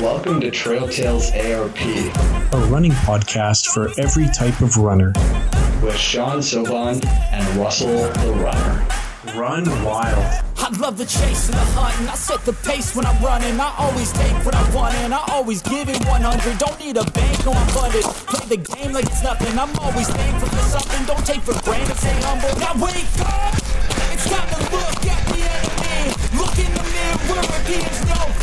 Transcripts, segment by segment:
Welcome to Trail Tales ARP a running podcast for every type of runner. with Sean Soban and Russell the Runner. Run wild. I love the chase and the hunt, and I set the pace when I'm running. I always take what I want, and I always give it 100. Don't need a bank, no, I'm funded. Play the game like it's nothing. I'm always thankful for something. Don't take for granted, stay humble. Now wake up! It's time to look at the enemy. Look in the mirror, if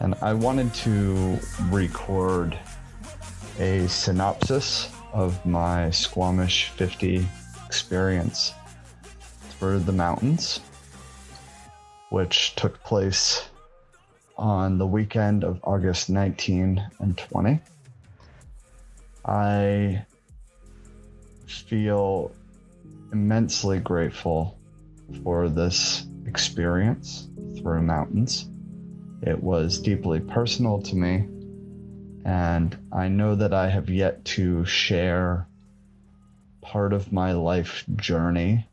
And I wanted to record a synopsis of my Squamish 50 experience through the mountains, which took place on the weekend of August 19 and 20. I feel immensely grateful for this experience through mountains. It was deeply personal to me, and I know that I have yet to share part of my life journey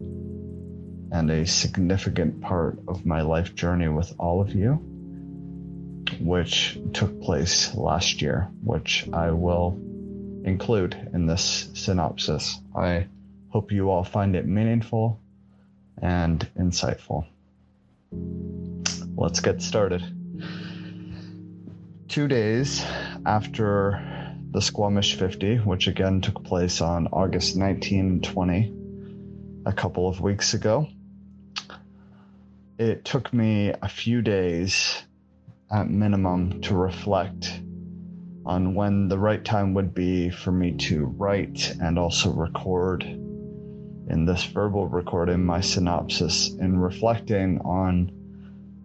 and a significant part of my life journey with all of you, which took place last year, which I will include in this synopsis. I Hope you all find it meaningful and insightful. Let's get started. Two days after the Squamish 50, which again took place on August 19 and 20, a couple of weeks ago, it took me a few days at minimum to reflect on when the right time would be for me to write and also record in this verbal recording my synopsis and reflecting on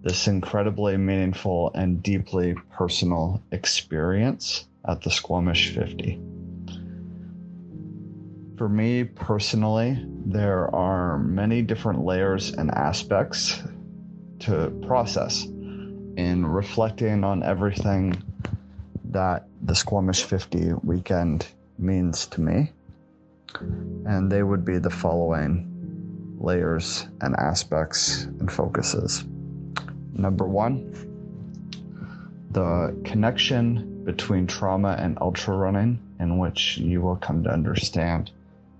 this incredibly meaningful and deeply personal experience at the Squamish 50. For me personally, there are many different layers and aspects to process in reflecting on everything that the Squamish 50 weekend means to me and they would be the following layers and aspects and focuses. Number one, the connection between trauma and ultra running, in which you will come to understand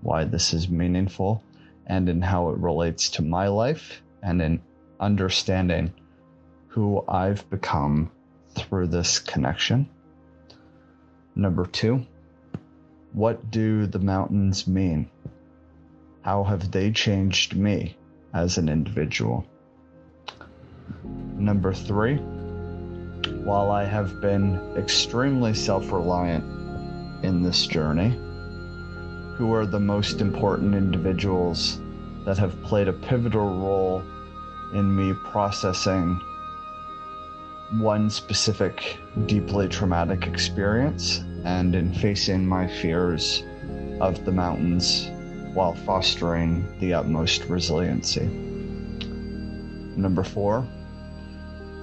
why this is meaningful and in how it relates to my life and in understanding who I've become through this connection. Number two, what do the mountains mean? How have they changed me as an individual? Number three, while I have been extremely self reliant in this journey, who are the most important individuals that have played a pivotal role in me processing one specific deeply traumatic experience and in facing my fears of the mountains while fostering the utmost resiliency. Number four,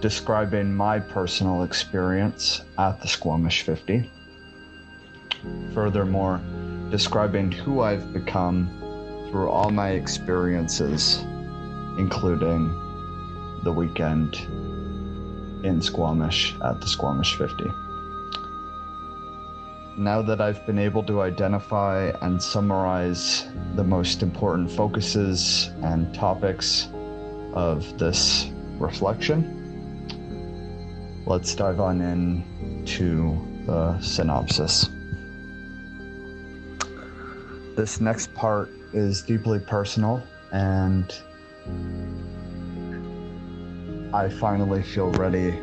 describing my personal experience at the Squamish 50. Furthermore, describing who I've become through all my experiences, including the weekend in Squamish at the Squamish 50. Now that I've been able to identify and summarize the most important focuses and topics of this reflection, let's dive on in to the synopsis. This next part is deeply personal and I finally feel ready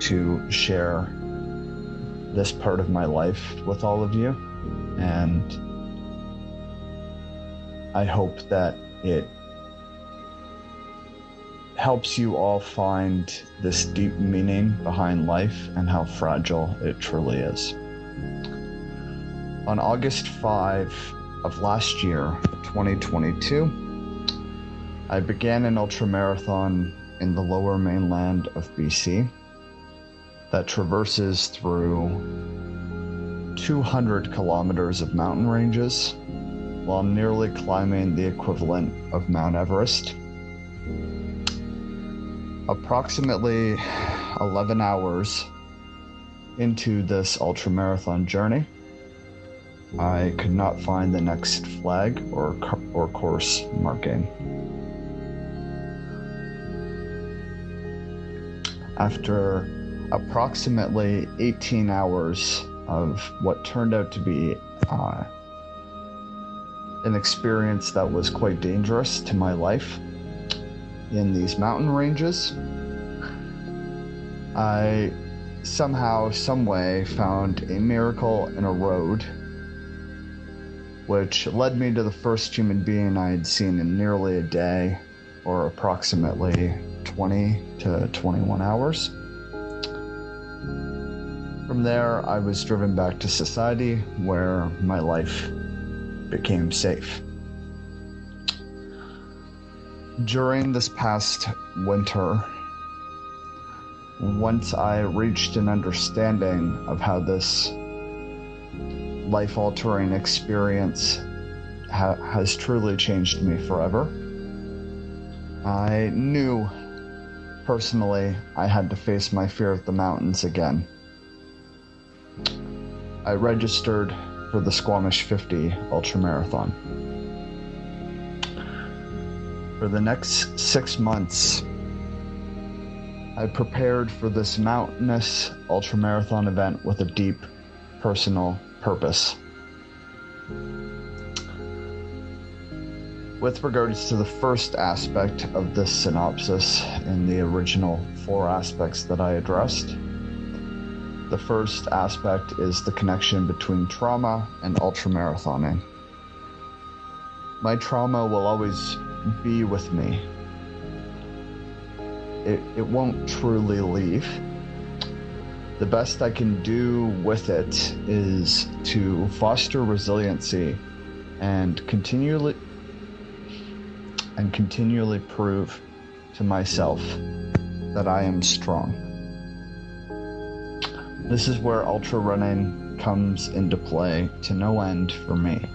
to share this part of my life with all of you. And I hope that it helps you all find this deep meaning behind life and how fragile it truly is. On August 5 of last year, 2022, I began an ultramarathon in the lower mainland of BC that traverses through 200 kilometers of mountain ranges while nearly climbing the equivalent of Mount Everest. Approximately 11 hours into this ultramarathon journey, I could not find the next flag or, or course marking. After approximately 18 hours of what turned out to be uh, an experience that was quite dangerous to my life in these mountain ranges. I somehow, someway found a miracle in a road which led me to the first human being I had seen in nearly a day, or approximately 20 to 21 hours. From there, I was driven back to society where my life became safe. During this past winter, once I reached an understanding of how this life altering experience ha- has truly changed me forever, I knew personally I had to face my fear of the mountains again. I registered for the Squamish 50 Ultramarathon. For the next six months, I prepared for this mountainous ultramarathon event with a deep personal purpose. With regards to the first aspect of this synopsis in the original four aspects that I addressed, the first aspect is the connection between trauma and ultramarathoning. My trauma will always be with me. It, it won't truly leave. The best I can do with it is to foster resiliency and continually and continually prove to myself that I am strong. This is where ultra running comes into play to no end for me.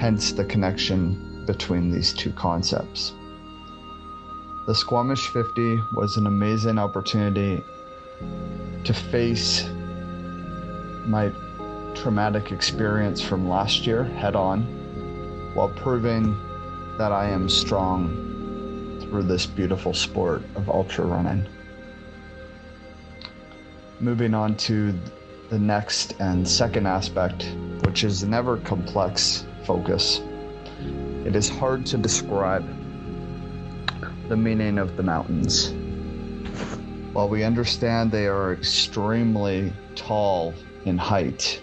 Hence the connection between these two concepts. The Squamish 50 was an amazing opportunity to face my traumatic experience from last year head on while proving that I am strong through this beautiful sport of ultra running moving on to the next and second aspect, which is an ever complex focus. It is hard to describe the meaning of the mountains. While we understand they are extremely tall in height,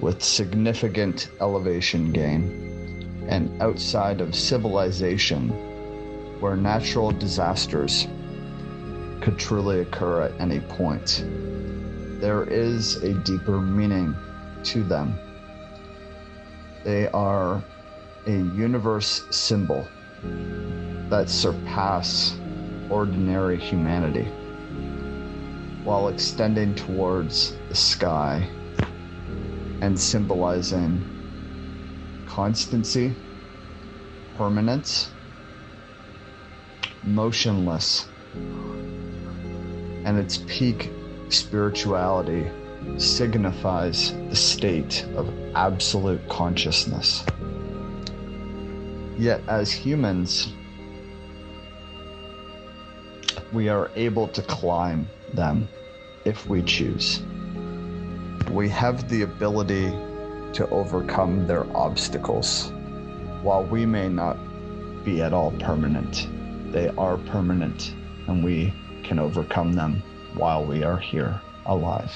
with significant elevation gain, and outside of civilization, where natural disasters could truly occur at any point there is a deeper meaning to them. They are a universe symbol that surpass ordinary humanity while extending towards the sky and symbolizing constancy, permanence, motionless, and its peak spirituality signifies the state of absolute consciousness. Yet, as humans, we are able to climb them if we choose. We have the ability to overcome their obstacles. While we may not be at all permanent, they are permanent and we can overcome them while we are here alive.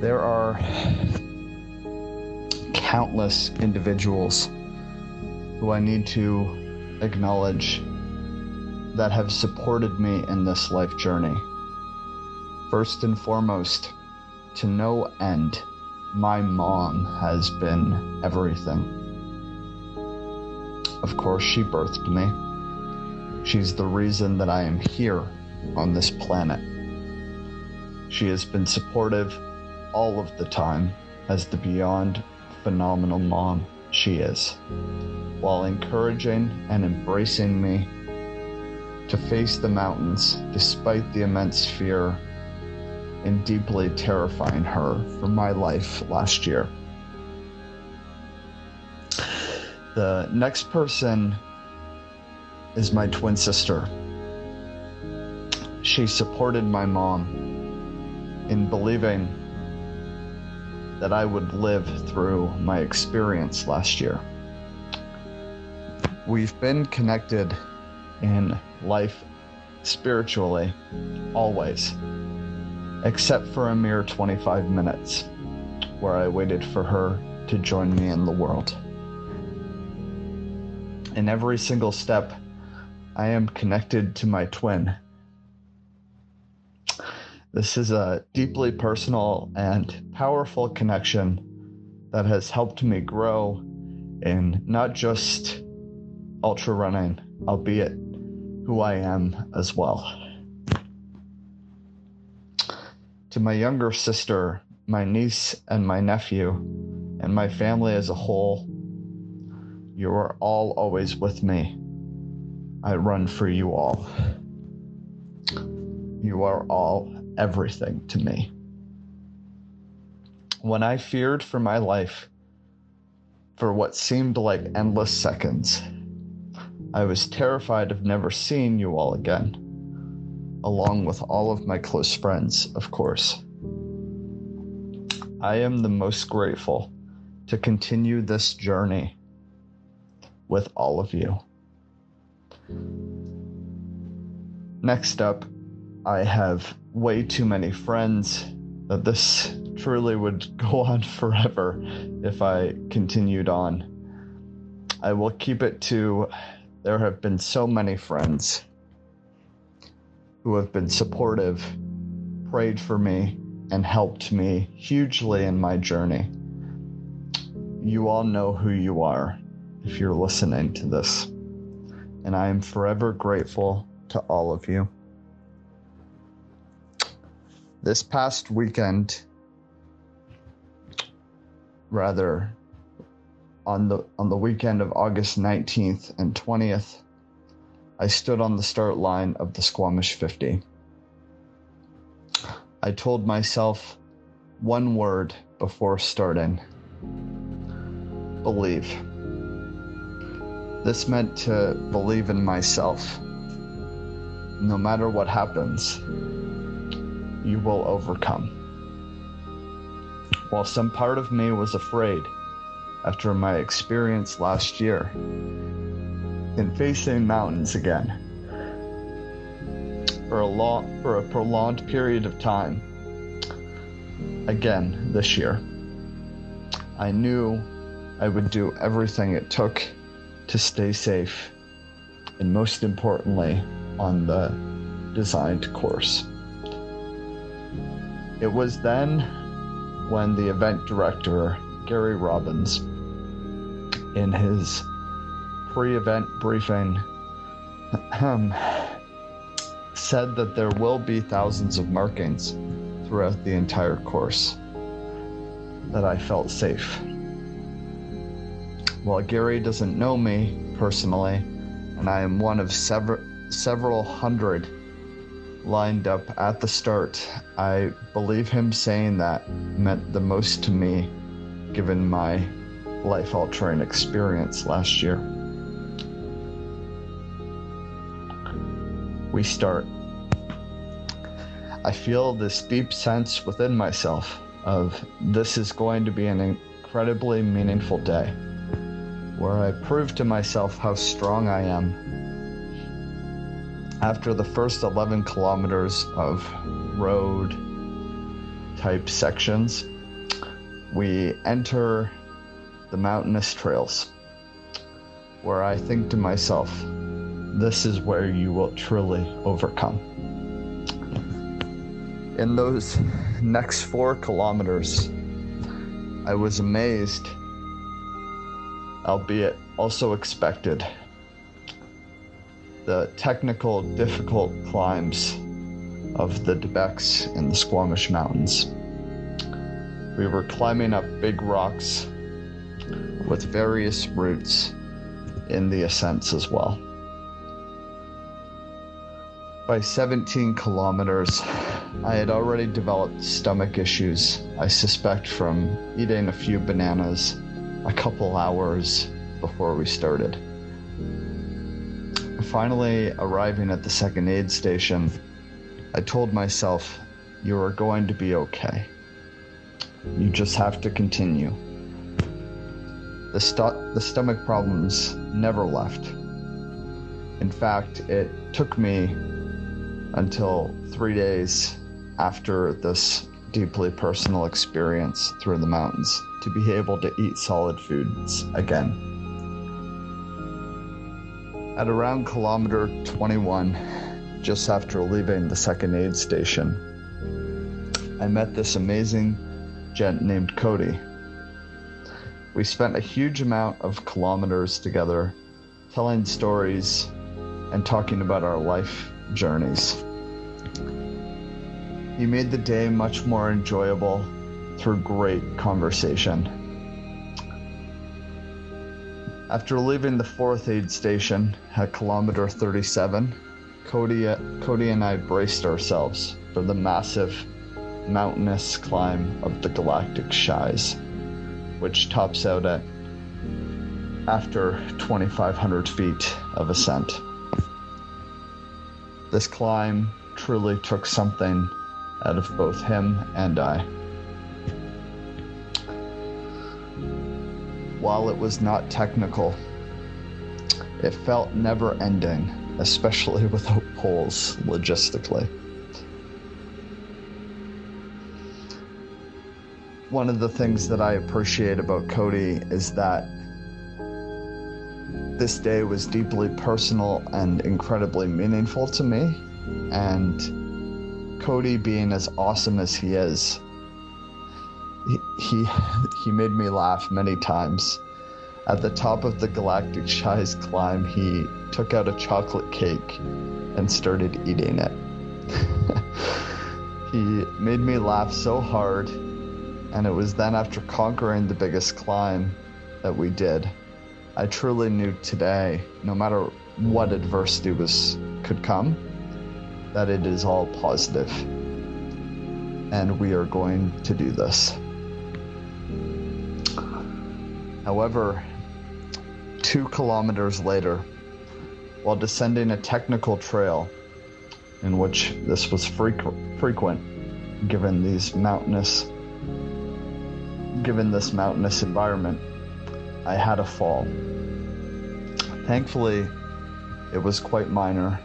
There are countless individuals who I need to acknowledge that have supported me in this life journey. First and foremost, to no end, my mom has been everything. Of course, she birthed me. She's the reason that I am here on this planet. She has been supportive all of the time as the beyond phenomenal mom she is, while encouraging and embracing me to face the mountains despite the immense fear and deeply terrifying her for my life last year. The next person is my twin sister. She supported my mom in believing that I would live through my experience last year. We've been connected in life spiritually always, except for a mere 25 minutes where I waited for her to join me in the world. In every single step, I am connected to my twin. This is a deeply personal and powerful connection that has helped me grow in not just ultra running, albeit who I am as well. To my younger sister, my niece, and my nephew, and my family as a whole, you are all always with me. I run for you all. You are all everything to me. When I feared for my life for what seemed like endless seconds, I was terrified of never seeing you all again, along with all of my close friends, of course. I am the most grateful to continue this journey with all of you. Next up, I have way too many friends that this truly would go on forever if I continued on. I will keep it to there have been so many friends who have been supportive, prayed for me, and helped me hugely in my journey. You all know who you are if you're listening to this, and I am forever grateful to all of you. This past weekend, rather, on the on the weekend of August 19th and 20th, I stood on the start line of the Squamish 50. I told myself one word before starting. Believe. This meant to believe in myself. No matter what happens, you will overcome. While some part of me was afraid, after my experience last year in facing mountains again for a long for a prolonged period of time again this year i knew i would do everything it took to stay safe and most importantly on the designed course it was then when the event director Gary Robbins, in his pre event briefing, um, said that there will be thousands of markings throughout the entire course, that I felt safe. While Gary doesn't know me personally, and I am one of several, several hundred lined up at the start, I believe him saying that meant the most to me given my life altering experience last year. We start. I feel this deep sense within myself of this is going to be an incredibly meaningful day where I prove to myself how strong I am. After the first 11 kilometers of road type sections, we enter the mountainous trails. where I think to myself, this is where you will truly overcome. In those next four kilometers, I was amazed, albeit also expected. The technical, difficult climbs of the Debeck's in the Squamish Mountains. We were climbing up big rocks with various routes in the ascents as well. By 17 kilometers, I had already developed stomach issues, I suspect from eating a few bananas a couple hours before we started. Finally, arriving at the second aid station, I told myself, You are going to be okay. You just have to continue. The, the stomach problems never left. In fact, it took me until three days after this deeply personal experience through the mountains to be able to eat solid foods again. At around kilometer 21, just after leaving the second aid station, I met this amazing gent named Cody. We spent a huge amount of kilometers together, telling stories and talking about our life journeys. He made the day much more enjoyable through great conversation. After leaving the fourth aid station at kilometer 37, Cody, Cody and I braced ourselves for the massive mountainous climb of the Galactic Scheisse, which tops out at after 2,500 feet of ascent. This climb truly took something out of both him and I. While it was not technical, it felt never ending, especially without poles logistically. one of the things that I appreciate about Cody is that this day was deeply personal and incredibly meaningful to me. And Cody, being as awesome as he is, he, he, he made me laugh many times. At the top of the Galactic Scheisse climb, he took out a chocolate cake and started eating it. he made me laugh so hard and it was then after conquering the biggest climb that we did, I truly knew today, no matter what adversity was could come, that it is all positive. And we are going to do this. However, two kilometers later, while descending a technical trail in which this was frequent, given these mountainous given this mountainous environment, I had a fall. Thankfully, it was quite minor,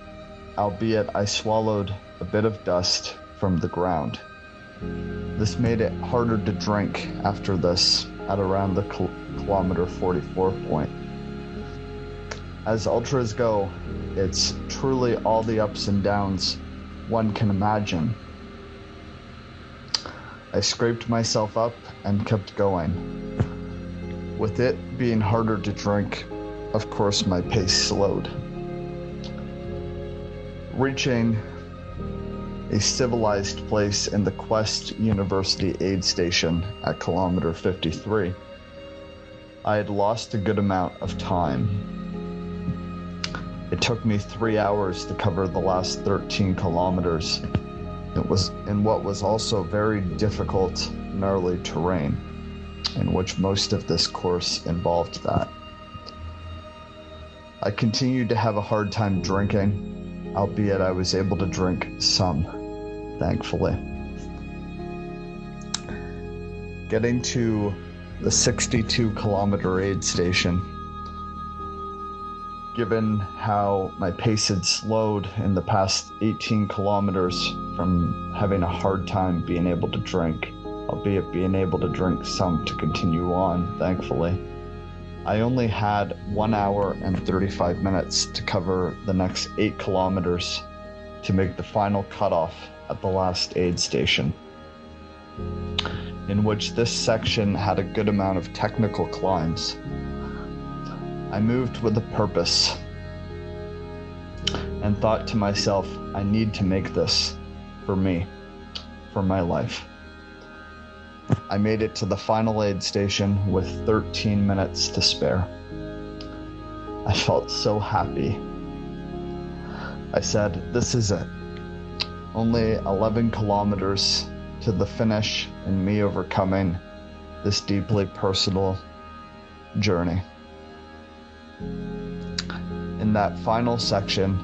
albeit I swallowed a bit of dust from the ground. This made it harder to drink after this at around the kilometer 44 point. As ultras go, it's truly all the ups and downs one can imagine I scraped myself up and kept going. With it being harder to drink, of course, my pace slowed. Reaching a civilized place in the Quest University aid station at kilometer 53, I had lost a good amount of time. It took me three hours to cover the last 13 kilometers it was in what was also very difficult, gnarly terrain, in which most of this course involved that. I continued to have a hard time drinking, albeit I was able to drink some, thankfully. Getting to the 62 kilometer aid station given how my pace had slowed in the past 18 kilometers from having a hard time being able to drink, albeit being able to drink some to continue on, thankfully. I only had one hour and 35 minutes to cover the next eight kilometers to make the final cutoff at the last aid station, in which this section had a good amount of technical climbs. I moved with a purpose and thought to myself, I need to make this for me, for my life. I made it to the final aid station with 13 minutes to spare. I felt so happy. I said, This is it. Only 11 kilometers to the finish and me overcoming this deeply personal journey. In that final section,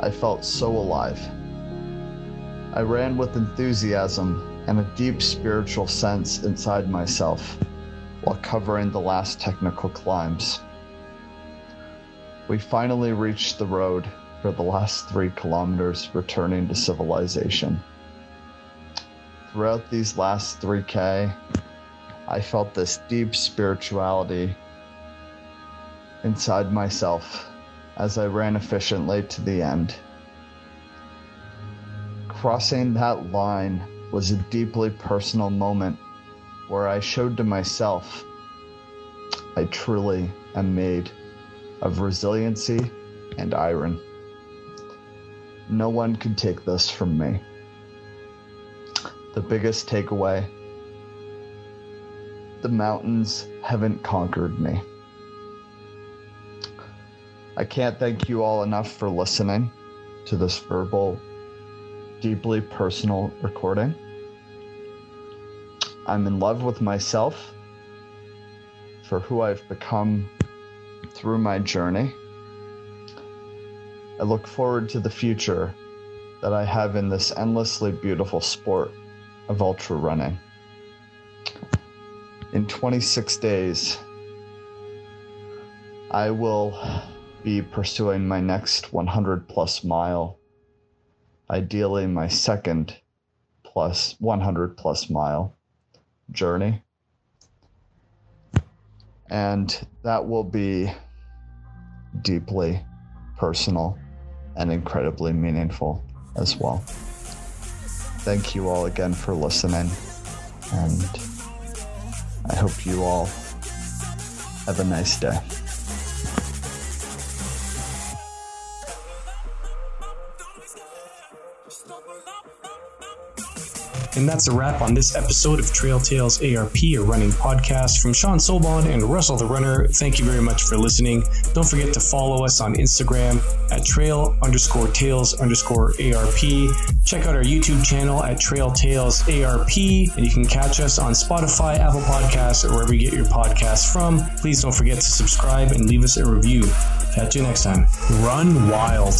I felt so alive. I ran with enthusiasm and a deep spiritual sense inside myself while covering the last technical climbs. We finally reached the road for the last three kilometers returning to civilization. Throughout these last 3K, I felt this deep spirituality inside myself as I ran efficiently to the end. Crossing that line was a deeply personal moment where I showed to myself I truly am made of resiliency and iron. No one can take this from me. The biggest takeaway the mountains haven't conquered me. I can't thank you all enough for listening to this verbal, deeply personal recording. I'm in love with myself for who I've become through my journey. I look forward to the future that I have in this endlessly beautiful sport of ultra running. In 26 days, I will be pursuing my next 100 plus mile, ideally, my second plus 100 plus mile journey. And that will be deeply personal and incredibly meaningful as well. Thank you all again for listening, and I hope you all have a nice day. And that's a wrap on this episode of Trail Tales ARP, a running podcast from Sean Sobon and Russell the Runner. Thank you very much for listening. Don't forget to follow us on Instagram at trail underscore tales underscore ARP. Check out our YouTube channel at Trail Tales ARP, and you can catch us on Spotify, Apple Podcasts, or wherever you get your podcasts from. Please don't forget to subscribe and leave us a review. Catch you next time. Run wild.